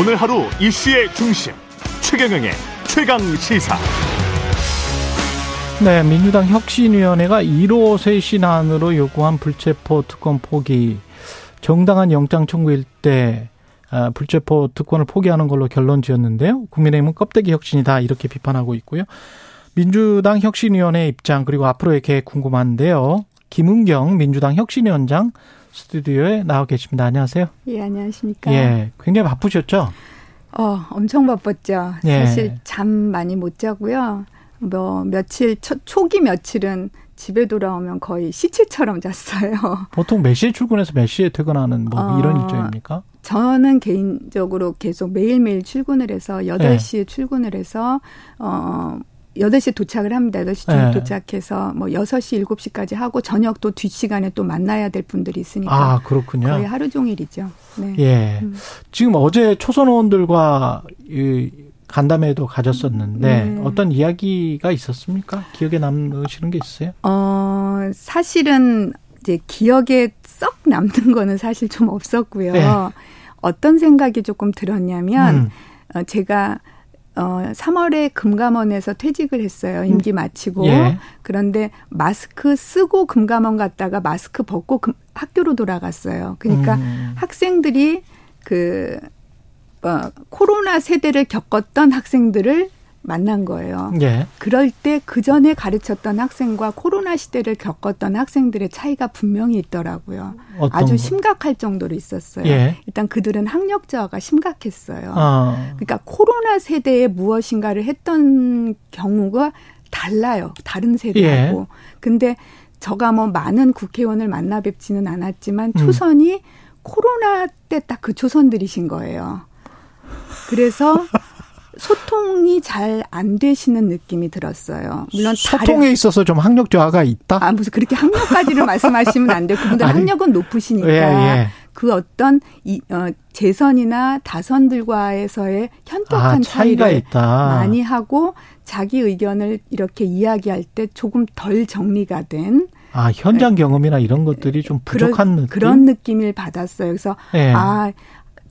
오늘 하루 이슈의 중심 최경영의 최강 시사. 네, 민주당 혁신위원회가 1호 쇄신안으로 요구한 불체포 특권 포기, 정당한 영장 청구일 때 아, 불체포 특권을 포기하는 걸로 결론 지었는데요. 국민의힘은 껍데기 혁신이다 이렇게 비판하고 있고요. 민주당 혁신위원회 입장 그리고 앞으로의 계획 궁금한데요. 김은경 민주당 혁신위원장 스튜디오에 나와 계십니다. 안녕하세요. 예, 안녕하십니까. 예, 굉장히 바쁘셨죠? 어, 엄청 바빴죠. 예. 사실 잠 많이 못 자고요. 뭐 며칠 초, 초기 며칠은 집에 돌아오면 거의 시체처럼 잤어요. 보통 몇 시에 출근해서 몇 시에 퇴근하는 뭐 어, 이런 일정입니까? 저는 개인적으로 계속 매일매일 출근을 해서 8시에 출근을 해서 어 8시에 도착을 합니다. 8시쯤 네. 도착해서 뭐 6시, 7시까지 하고 저녁도 뒷시간에 또 만나야 될 분들이 있으니까 아, 그렇군요. 거의 하루 종일이죠. 네. 예. 음. 지금 어제 초선 의원들과 이 간담회도 가졌었는데 네. 어떤 이야기가 있었습니까? 기억에 남으시는 게 있어요? 어, 사실은 이제 기억에 썩 남는 거는 사실 좀 없었고요. 네. 어떤 생각이 조금 들었냐면, 음. 어, 제가 어, 3월에 금감원에서 퇴직을 했어요. 임기 마치고. 예. 그런데 마스크 쓰고 금감원 갔다가 마스크 벗고 금- 학교로 돌아갔어요. 그러니까 음. 학생들이 그, 어, 코로나 세대를 겪었던 학생들을 만난 거예요. 예. 그럴 때 그 전에 가르쳤던 학생과 코로나 시대를 겪었던 학생들의 차이가 분명히 있더라고요. 아주 거? 심각할 정도로 있었어요. 예. 일단 그들은 학력 저하가 심각했어요. 어. 그러니까 코로나 세대에 무엇인가를 했던 경우가 달라요. 다른 세대하고. 예. 근데 저가 뭐 많은 국회의원을 만나 뵙지는 않았지만 음. 초선이 코로나 때 딱 그 초선들이신 거예요. 그래서 소통이 잘 안 되시는 느낌이 들었어요. 물론 소통에 있어서 좀 학력 저하가 있다. 아 무슨 그렇게 학력까지를 말씀하시면 안 돼요. 그분들 아니. 학력은 높으시니까 예, 예. 그 어떤 이 어, 재선이나 다선들과에서의 현격한 아, 차이가 있다. 많이 하고 자기 의견을 이렇게 이야기할 때 조금 덜 정리가 된 아, 현장 경험이나 이런 것들이 좀 부족한 그런, 느낌. 그런 느낌을 받았어요. 그래서 예. 아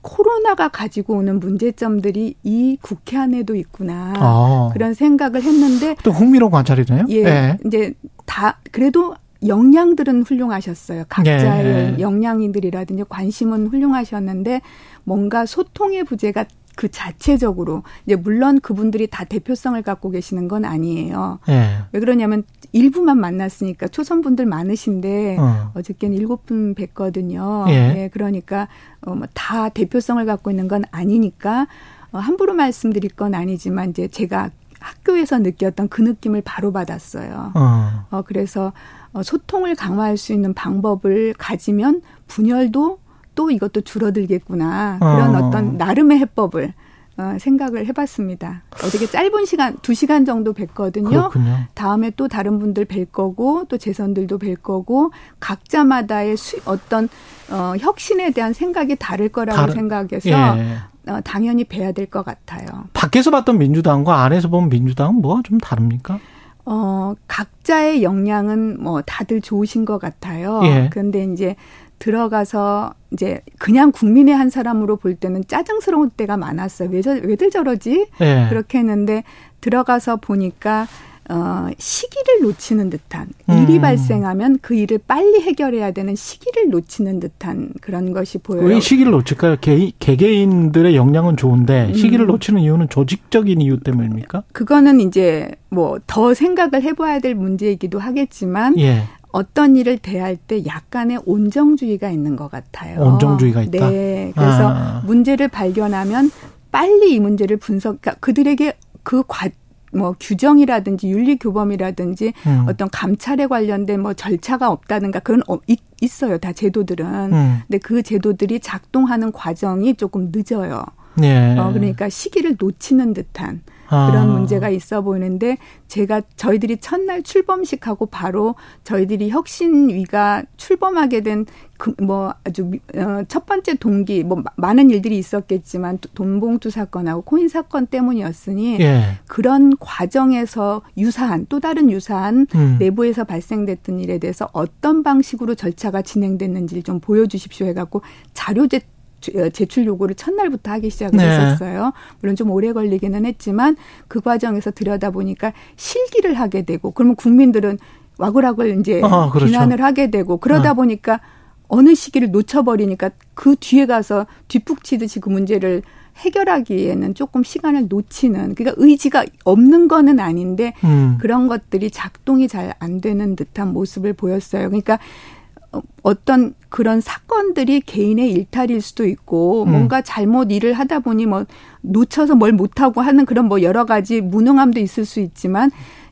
코로나가 가지고 오는 문제점들이 이 국회 안에도 있구나 어. 그런 생각을 했는데 또 흥미로운 관찰이네요. 예, 이제 다 그래도 역량들은 훌륭하셨어요. 각자의 예. 역량인들이라든지 관심은 훌륭하셨는데 뭔가 소통의 부재가 그 자체적으로 이제 물론 그분들이 다 대표성을 갖고 계시는 건 아니에요. 예. 왜 그러냐면 일부만 만났으니까 초선 분들 많으신데 어. 어저께는 일곱 분 뵀거든요. 예. 그러니까 어, 뭐다 대표성을 갖고 있는 건 아니니까 어, 함부로 말씀드릴 건 아니지만 이제 제가 학교에서 느꼈던 그 느낌을 바로 받았어요. 어. 어, 그래서 어, 소통을 강화할 수 있는 방법을 가지면 분열도 또 이것도 줄어들겠구나. 그런 어. 어. 떤 나름의 해법을 어, 생각을 해봤습니다. 어저께 짧은 시간, 두 시간 정도 뵀거든요. 그렇군요. 다음에 또 다른 분들 뵐 거고 또 재선들도 뵐 거고 각자마다의 수, 어떤 어, 혁신에 대한 생각이 다를 거라고 다른- 생각해서 예. 어, 당연히 뵈야 될 것 같아요. 밖에서 봤던 민주당과 안에서 본 민주당은 뭐가 좀 다릅니까? 어, 각자의 역량은 뭐 다들 좋으신 것 같아요. 예. 그런데 이제 들어가서 이제 그냥 국민의 한 사람으로 볼 때는 짜증스러운 때가 많았어요. 왜 저, 왜들 저러지? 예. 그렇게 했는데 들어가서 보니까 어, 시기를 놓치는 듯한 일이 음. 발생하면 그 일을 빨리 해결해야 되는 시기를 놓치는 듯한 그런 것이 보여요. 왜 시기를 놓칠까요? 개, 개개인들의 역량은 좋은데 시기를 음. 놓치는 이유는 조직적인 이유 때문입니까? 그거는 이제 뭐 더 생각을 해봐야 될 문제이기도 하겠지만 예. 어떤 일을 대할 때 약간의 온정주의가 있는 것 같아요. 온정주의가 있다? 네. 그래서 아. 문제를 발견하면 빨리 이 문제를 분석, 그러니까 그들에게 그 과, 뭐 규정이라든지 윤리 교범이라든지 음. 어떤 감찰에 관련된 뭐 절차가 없다든가 그런 어, 있, 있어요. 다 제도들은. 음. 근데 그 제도들이 작동하는 과정이 조금 늦어요. 예. 어, 그러니까 시기를 놓치는 듯한 아. 그런 문제가 있어 보이는데 제가 저희들이 첫날 출범식하고 바로 저희들이 혁신위가 출범하게 된 그 뭐 아주 미- 어, 첫 번째 동기 뭐 마- 많은 일들이 있었겠지만 또 돈봉투 사건하고 코인 사건 때문이었으니 예. 그런 과정에서 유사한 또 다른 유사한 음. 내부에서 발생됐던 일에 대해서 어떤 방식으로 절차가 진행됐는지를 좀 보여주십시오 해갖고 자료제 어, 제출 요구를 첫날부터 하기 시작을 네. 했었어요. 물론 좀 오래 걸리기는 했지만 그 과정에서 들여다 보니까 실기를 하게 되고 그러면 국민들은 와글와글 이제 아, 그렇죠. 비난을 하게 되고 그러다 어. 보니까 어느 시기를 놓쳐버리니까 그 뒤에 가서 뒷북치듯이 그 문제를 해결하기에는 조금 시간을 놓치는 그러니까 의지가 없는 거는 아닌데 음. 그런 것들이 작동이 잘 안 되는 듯한 모습을 보였어요. 그러니까 어, 어떤 그런 사건들이 개인의 일탈일 수도 있고 음. 뭔가 잘못 일을 하다 보니 뭐 놓쳐서 뭘 못하고 하는 그런 뭐 여러 가지 무능함도 있을 수 있지만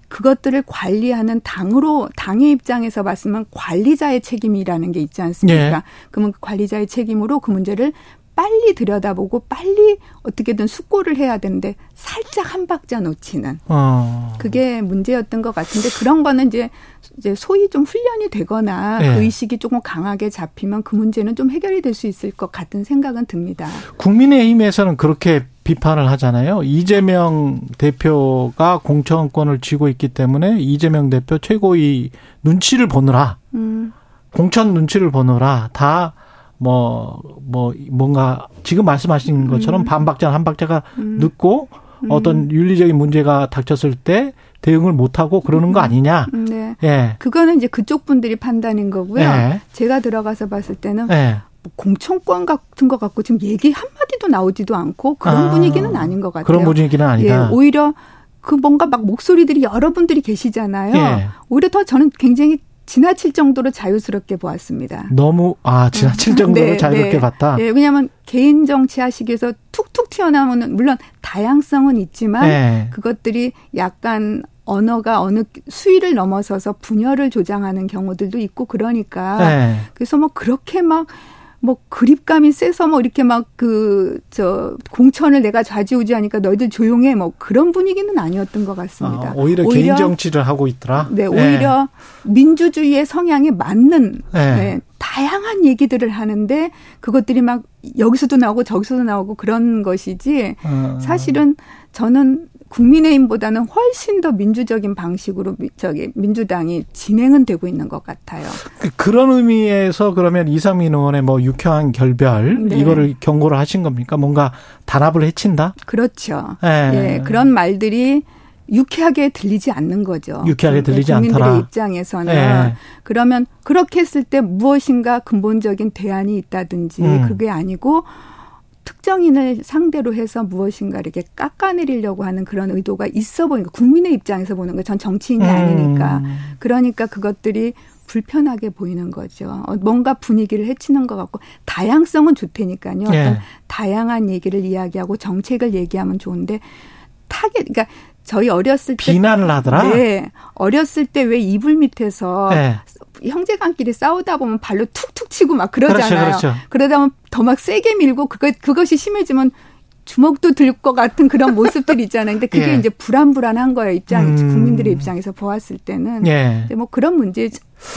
그것들을 관리하는 당으로 당의 입장에서 봤으면 관리자의 책임이라는 게 있지 않습니까? 예. 그러면 그 관리자의 책임으로 그 문제를 빨리 들여다보고 빨리 어떻게든 숙고를 해야 되는데 살짝 한 박자 놓치는 어. 그게 문제였던 것 같은데 그런 거는 이제 이제 소위 좀 훈련이 되거나 네. 그 의식이 조금 강하게 잡히면 그 문제는 좀 해결이 될 수 있을 것 같은 생각은 듭니다. 국민의힘에서는 그렇게 비판을 하잖아요. 이재명 대표가 공천권을 쥐고 있기 때문에 이재명 대표 최고위 눈치를 보느라 음, 공천 눈치를 보느라 다 뭐, 뭐, 뭔가, 지금 말씀하신 것처럼 반박자, 한 박자가 늦고 어떤 윤리적인 문제가 닥쳤을 때 대응을 못하고 그러는 거 아니냐. 음, 네. 예. 그거는 이제 그쪽 분들이 판단인 거고요. 네. 제가 들어가서 봤을 때는 예. 뭐 공천권 같은 것 같고 지금 얘기 한 마디도 나오지도 않고 그런 아, 분위기는 아닌 것 같아요. 그런 분위기는 아니다. 예, 오히려 그 뭔가 막 목소리들이 여러분들이 계시잖아요. 예. 오히려 더 저는 굉장히 지나칠 정도로 자유스럽게 보았습니다. 너무, 아, 지나칠 정도로 네, 자유롭게 네. 봤다. 예, 왜냐하면 개인 정치 하시기 위해서 툭툭 튀어나오는 물론 다양성은 있지만 예. 그것들이 약간 언어가 어느 수위를 넘어서서 분열을 조장하는 경우들도 있고 그러니까 예. 그래서 뭐 그렇게 막 뭐 그립감이 세서 뭐 이렇게 막 그 저 공천을 내가 좌지우지하니까 너희들 조용해 뭐 그런 분위기는 아니었던 것 같습니다. 아, 오히려, 개인 정치를 하고 있더라. 네, 예. 오히려 민주주의의 성향에 맞는 네. 네, 다양한 얘기들을 하는데 그것들이 막 여기서도 나오고 저기서도 나오고 그런 것이지 어. 사실은 저는 국민의힘보다는 훨씬 더 민주적인 방식으로 미- 저기 민주당이 진행은 되고 있는 것 같아요. 그- 그런 의미에서 그러면 이상민 의원의 뭐 유쾌한 결별 네. 이거를 경고를 하신 겁니까? 뭔가 단합을 해친다? 그렇죠. 예. 예, 그런 말들이 유쾌하게 들리지 않는 거죠. 유쾌하게 들리지 국민들의 않더라. 입장에서는 예. 그러면 그렇게 했을 때 무엇인가 근본적인 대안이 있다든지 음. 그게 아니고 특정인을 상대로 해서 무엇인가 이렇게 깎아내리려고 하는 그런 의도가 있어 보니까 국민의 입장에서 보는 거예요. 전 정치인이 음. 아니니까. 그러니까 그것들이 불편하게 보이는 거죠. 어, 뭔가 분위기를 해치는 것 같고 다양성은 좋다니까요. 예. 어떤 다양한 얘기를 이야기하고 정책을 얘기하면 좋은데 타겟 그러니까 저희 어렸을 때 비난을 하더라? 네. 어렸을 때 왜 이불 밑에서 예. 형제간끼리 싸우다 보면 발로 툭툭 치고 막 그러잖아요. 그렇죠, 그렇죠. 러다 보면 더 막 세게 밀고 그것 그것이 심해지면 주먹도 들 것 같은 그런 모습들이 있잖아요. 근데 그게 예. 이제 불안불안한 거예요. 입장 음. 국민들의 입장에서 보았을 때는. 예. 근데 뭐 그런 문제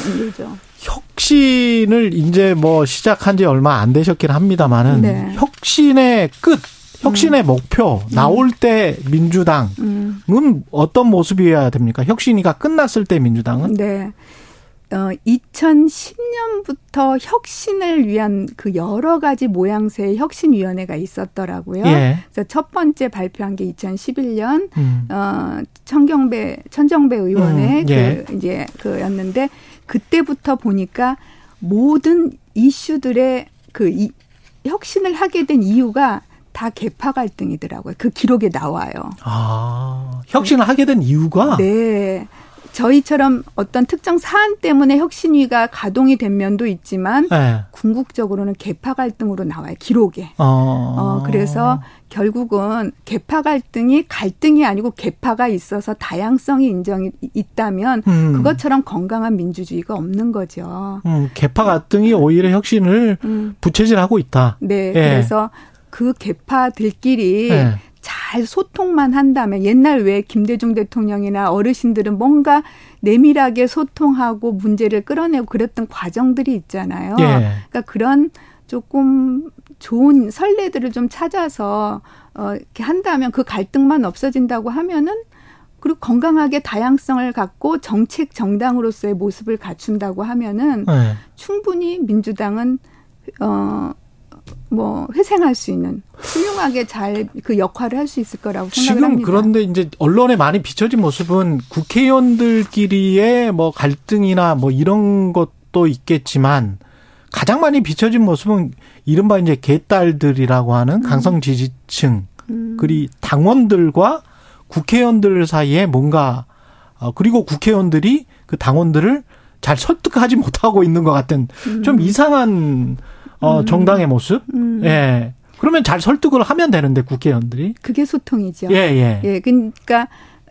문제죠. 혁신을 이제 뭐 시작한 지 얼마 안 되셨긴 합니다만은 네. 혁신의 끝, 혁신의 목표 나올 때 민주당은 음. 어떤 모습이어야 됩니까? 혁신이가 끝났을 때 민주당은 네. 어, 2010년부터 혁신을 위한 그 여러 가지 모양새의 혁신위원회가 있었더라고요. 예. 그래서 첫 번째 발표한 게 2011년 음. 어, 천경배, 천정배 의원의 음, 예. 그, 이제, 그였는데, 그때부터 보니까 모든 이슈들의 그, 이, 혁신을 하게 된 이유가 다 개파 갈등이더라고요. 그 기록에 나와요. 아, 혁신을 하게 된 이유가 네. 저희처럼 어떤 특정 사안 때문에 혁신위가 가동이 된 면도 있지만, 예. 궁극적으로는 개파 갈등으로 나와요. 기록에. 어. 어, 그래서 결국은 개파 갈등이 갈등이 아니고 개파가 있어서 다양성이 인정이 있다면 음. 그것처럼 건강한 민주주의가 없는 거죠. 음, 개파 갈등이 오히려 혁신을 음. 부채질하고 있다. 네. 예. 그래서 그 개파들끼리 예. 잘 소통만 한다면 옛날 왜 김대중 대통령이나 어르신들은 뭔가 내밀하게 소통하고 문제를 끌어내고 그랬던 과정들이 있잖아요. 예. 그러니까 그런 조금 좋은 선례들을 좀 찾아서 어 이렇게 한다면 그 갈등만 없어진다고 하면은 그리고 건강하게 다양성을 갖고 정책 정당으로서의 모습을 갖춘다고 하면은 예. 충분히 민주당은 어 뭐 회생할 수 있는 훌륭하게 잘 그 역할을 할 수 있을 거라고 생각을 지금 합니다. 그런데 이제 언론에 많이 비춰진 모습은 국회의원들끼리의 뭐 갈등이나 뭐 이런 것도 있겠지만 가장 많이 비춰진 모습은 이른바 이제 개딸들이라고 하는 강성 지지층 음. 그리 당원들과 국회의원들 사이에 뭔가 어 그리고 국회의원들이 그 당원들을 잘 설득하지 못하고 있는 것 같은 좀 이상한 어 정당의 모습. 음. 예. 그러면 잘 설득을 하면 되는데 국회의원들이. 그게 소통이죠. 예, 예. 예, 그러니까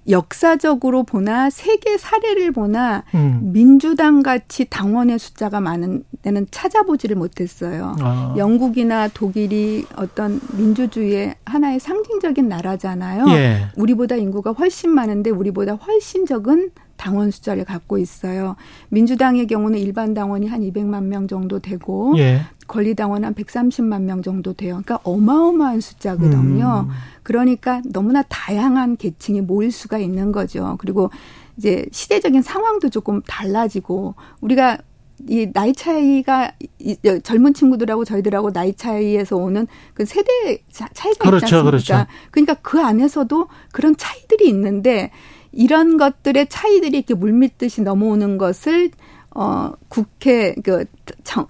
역사적으로 보나 세계 사례를 보나 음. 민주당 같이 당원의 숫자가 많은 데는 찾아보지를 못했어요. 아. 영국이나 독일이 어떤 민주주의의 하나의 상징적인 나라잖아요. 예. 우리보다 인구가 훨씬 많은데 우리보다 훨씬 적은 당원 숫자를 갖고 있어요. 민주당의 경우는 일반 당원이 한 200만 명 정도 되고 예. 권리당원 한 130만 명 정도 돼요. 그러니까 어마어마한 숫자거든요. 음. 그러니까 너무나 다양한 계층이 모일 수가 있는 거죠. 그리고 이제 시대적인 상황도 조금 달라지고 우리가 이 나이 차이가 이 젊은 친구들하고 저희들하고 나이 차이에서 오는 그 세대 차- 차이가 그렇죠, 있지 않습니까? 그렇죠. 그러니까 그 안에서도 그런 차이들이 있는데 이런 것들의 차이들이 이렇게 물밀듯이 넘어오는 것을 어 국회 그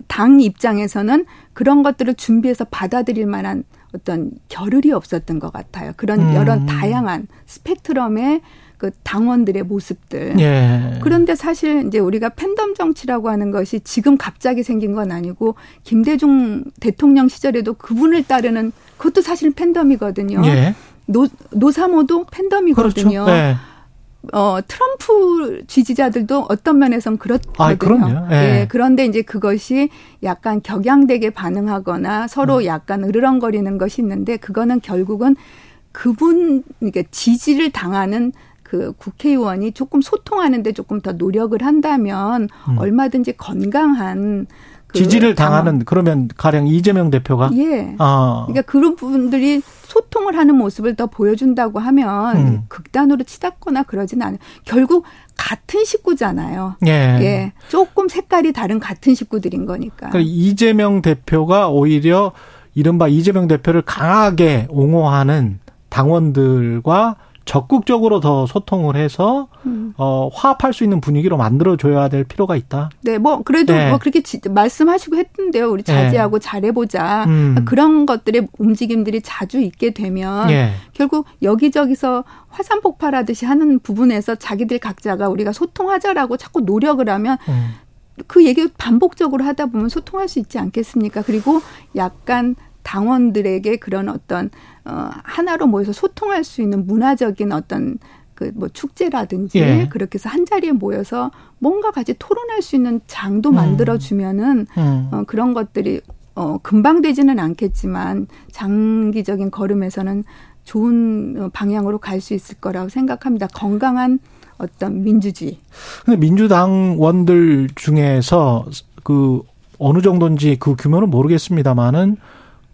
당 입장에서는 그런 것들을 준비해서 받아들일 만한 어떤 겨를이 없었던 것 같아요. 그런 음. 여러 다양한 스펙트럼의 그 당원들의 모습들. 예. 그런데 사실 이제 우리가 팬덤 정치라고 하는 것이 지금 갑자기 생긴 건 아니고 김대중 대통령 시절에도 그분을 따르는 그것도 사실 팬덤이거든요. 예. 노 노사모도 팬덤이거든요. 그렇죠. 예. 어 트럼프 지지자들도 어떤 면에선 그렇거든요. 아, 그럼요. 예. 예, 그런데 이제 그것이 약간 격양되게 반응하거나 서로 음. 약간 으르렁거리는 것이 있는데 그거는 결국은 그분 그러니까 지지를 당하는 그 국회의원이 조금 소통하는데 조금 더 노력을 한다면 얼마든지 건강한 그 음. 지지를 당하는 그러면 가령 이재명 대표가 예. 아. 그러니까 그런 부분들이 소통을 하는 모습을 더 보여준다고 하면 음. 극단으로 치닫거나 그러진 않아요. 결국 같은 식구잖아요. 예. 예. 조금 색깔이 다른 같은 식구들인 거니까. 그러니까 이재명 대표가 오히려 이른바 이재명 대표를 강하게 옹호하는 당원들과 적극적으로 더 소통을 해서 음. 어, 화합할 수 있는 분위기로 만들어줘야 될 필요가 있다. 네, 뭐 그래도 네. 뭐 그렇게 지- 말씀하시고 했던데요. 우리 자제하고 잘해보자. 음. 그런 것들의 움직임들이 자주 있게 되면 예. 결국 여기저기서 화산 폭발하듯이 하는 부분에서 자기들 각자가 우리가 소통하자라고 자꾸 노력을 하면 음. 그 얘기 반복적으로 하다 보면 소통할 수 있지 않겠습니까? 그리고 약간 당원들에게 그런 어떤 어 하나로 모여서 소통할 수 있는 문화적인 어떤 그뭐 축제라든지 예. 그렇게 해서 한 자리에 모여서 뭔가 같이 토론할 수 있는 장도 음. 만들어 주면은 음. 어 그런 것들이 어 금방 되지는 않겠지만 장기적인 걸음에서는 좋은 어, 방향으로 갈 수 있을 거라고 생각합니다. 건강한 어떤 민주주의. 근데 민주당원들 중에서 그 어느 정도인지 그 규모는 모르겠습니다만은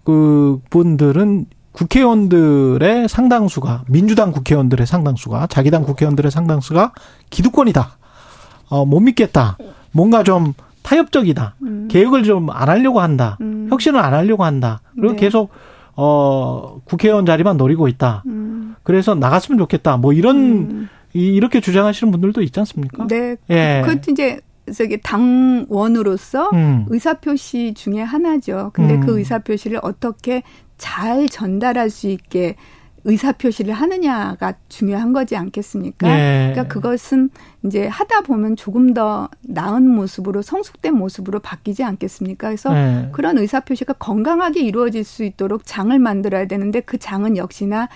그 분들은 국회의원들의 상당수가 민주당 국회의원들의 상당수가 자기 당 국회의원들의 상당수가 기득권이다. 어, 못 믿겠다. 뭔가 좀 타협적이다. 개혁을 좀 안 하려고 한다. 음. 혁신을 안 하려고 한다. 그리고 네. 계속 어 국회의원 자리만 노리고 있다. 음. 그래서 나갔으면 좋겠다. 뭐 이런 음. 이- 이렇게 주장하시는 분들도 있지 않습니까? 네. 예. 그것도 이제 저기 당원으로서 음. 의사표시 중에 하나죠. 근데 음. 그 의사표시를 어떻게 잘 전달할 수 있게 의사표시를 하느냐가 중요한 거지 않겠습니까? 예. 그러니까 그것은 이제 하다 보면 조금 더 나은 모습으로 성숙된 모습으로 바뀌지 않겠습니까? 그래서 예. 그런 의사표시가 건강하게 이루어질 수 있도록 장을 만들어야 되는데 그 장은 역시나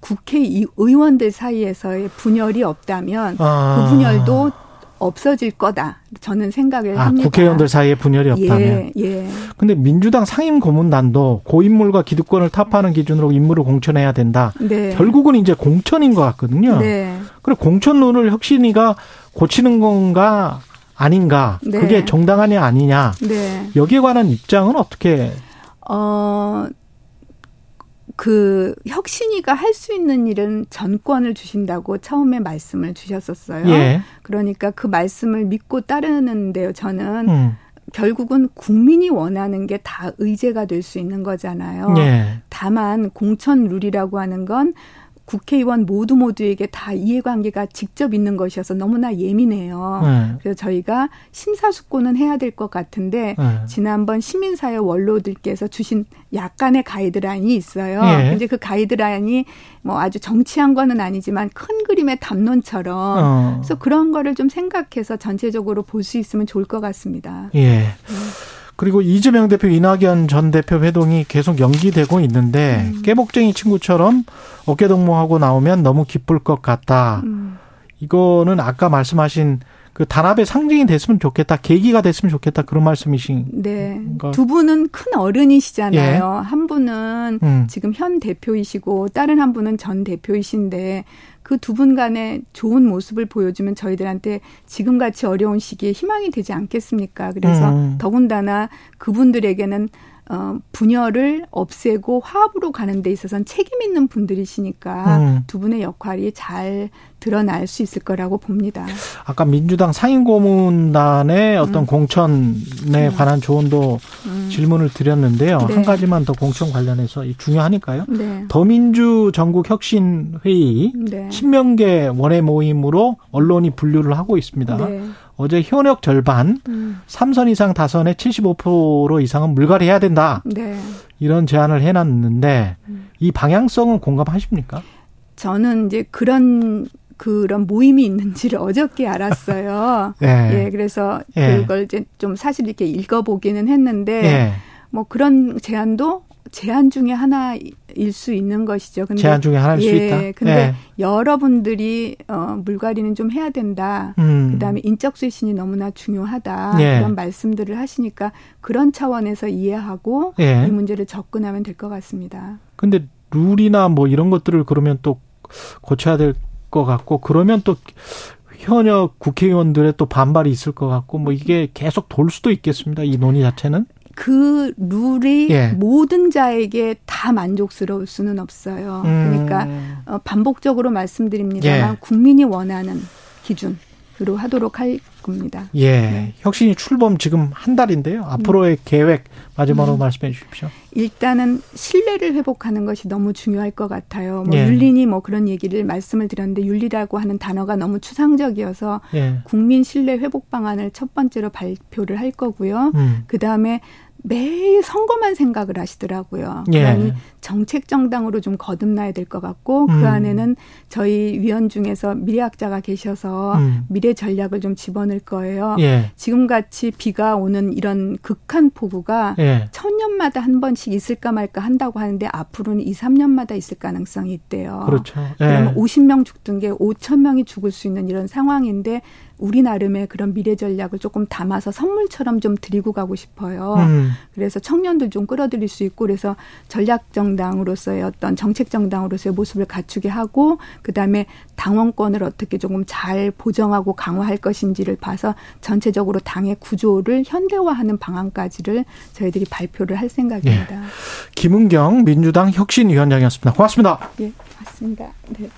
국회의원들 사이에서의 분열이 없다면 아. 그 분열도 없어질 거다. 저는 생각을 아, 합니다. 국회의원들 사이에 분열이 없다면. 예, 예. 근데 민주당 상임 고문단도 고인물과 기득권을 타파하는 기준으로 인물을 공천해야 된다. 네. 결국은 이제 공천인 것 같거든요. 네. 그래 공천론을 혁신이가 고치는 건가 아닌가? 네. 그게 정당하냐 아니냐? 네. 여기에 관한 입장은 어떻게? 어, 그 혁신이가 할 수 있는 일은 전권을 주신다고 처음에 말씀을 주셨었어요. 예. 그러니까 그 말씀을 믿고 따르는데요. 저는 음. 결국은 국민이 원하는 게 다 의제가 될 수 있는 거잖아요. 예. 다만 공천 룰이라고 하는 건 국회의원 모두 모두에게 다 이해관계가 직접 있는 것이어서 너무나 예민해요. 네. 그래서 저희가 심사숙고는 해야 될 것 같은데 네. 지난번 시민사회 원로들께서 주신 약간의 가이드라인이 있어요. 예. 근데 그 가이드라인이 뭐 아주 정치한 거는 아니지만 큰 그림의 담론처럼 어. 그래서 그런 거를 좀 생각해서 전체적으로 볼 수 있으면 좋을 것 같습니다. 예. 그리고 이재명 대표, 이낙연 전 대표 회동이 계속 연기되고 있는데 음. 깨복쟁이 친구처럼 어깨 동무하고 나오면 너무 기쁠 것 같다. 음. 이거는 아까 말씀하신 그 단합의 상징이 됐으면 좋겠다, 계기가 됐으면 좋겠다 그런 말씀이신. 네. 뭔가- 두 분은 큰 어른이시잖아요. 한 분은 음. 지금 현 대표이시고 다른 한 분은 전 대표이신데 그 두 분 간의 좋은 모습을 보여주면 저희들한테 지금 같이 어려운 시기에 희망이 되지 않겠습니까? 그래서 음. 더군다나 그분들에게는 어, 분열을 없애고 화합으로 가는 데 있어서는 책임 있는 분들이시니까 음. 두 분의 역할이 잘 드러날 수 있을 거라고 봅니다. 아까 민주당 상임고문단의 어떤 음. 공천에 관한 조언도 음. 질문을 드렸는데요. 네. 한 가지만 더 공천 관련해서 이 중요하니까요. 네. 더민주 전국 혁신 회의 네. 친명계 원외 모임으로 언론이 분류를 하고 있습니다. 네. 어제 현역 절반, 음. 3선 이상 다선의 75% 이상은 물갈이해야 된다. 네. 이런 제안을 해 놨는데 음. 이 방향성은 공감하십니까? 저는 이제 그런 그런 모임이 있는지를 어저께 알았어요. 네. 예, 그래서 예. 그걸 이제 좀 사실 이렇게 읽어보기는 했는데 예. 뭐 그런 제안도 제안 중에 하나일 수 있는 것이죠. 근데 제안 중에 하나일 수 예, 있다. 근데 예. 여러분들이 어 물갈이는 좀 해야 된다. 음. 그다음에 인적 쇄신이 너무나 중요하다. 예. 그런 말씀들을 하시니까 그런 차원에서 이해하고 예. 이 문제를 접근하면 될 것 같습니다. 근데 룰이나 뭐 이런 것들을 그러면 또 고쳐야 될 것 같고 그러면 또 현역 국회의원들의 또 반발이 있을 것 같고 뭐 이게 계속 돌 수도 있겠습니다. 이 논의 자체는. 그 룰이 예. 모든 자에게 다 만족스러울 수는 없어요. 음. 그러니까 어, 반복적으로 말씀드립니다만 예. 국민이 원하는 기준으로 하도록 할 겁니다. 예. 네. 혁신이 출범 지금 한 달인데요. 앞으로의 계획 마지막으로 음. 말씀해 주십시오. 일단은 신뢰를 회복하는 것이 너무 중요할 것 같아요. 뭐 예. 윤리니 뭐 그런 얘기를 말씀을 드렸는데 윤리라고 하는 단어가 너무 추상적이어서 예. 국민 신뢰 회복 방안을 첫 번째로 발표를 할 거고요. 음. 그 다음에 매일 선거만 생각을 하시더라고요. 예. 정책 정당으로 좀 거듭나야 될 것 같고 음. 그 안에는 저희 위원 중에서 미래학자가 계셔서 음. 미래 전략을 좀 집어넣을 거예요. 예. 지금 같이 비가 오는 이런 극한 폭우가 예. 천년마다 한 번씩 있을까 말까 한다고 하는데 앞으로는 2, 3년마다 있을 가능성이 있대요. 그렇죠. 예. 그러면 50명 죽던 게 5천 명이 죽을 수 있는 이런 상황인데 우리 나름의 그런 미래 전략을 조금 담아서 선물처럼 좀 드리고 가고 싶어요. 음. 그래서 청년들 좀 끌어들일 수 있고 그래서 전략 정 당으로서의 어떤 정책 정당으로서의 모습을 갖추게 하고 그다음에 당원권을 어떻게 조금 잘 보정하고 강화할 것인지를 봐서 전체적으로 당의 구조를 현대화하는 방안까지를 저희들이 발표를 할 생각입니다. 김은경 민주당 혁신위원장이었습니다. 고맙습니다. 예, 맞습니다. 네.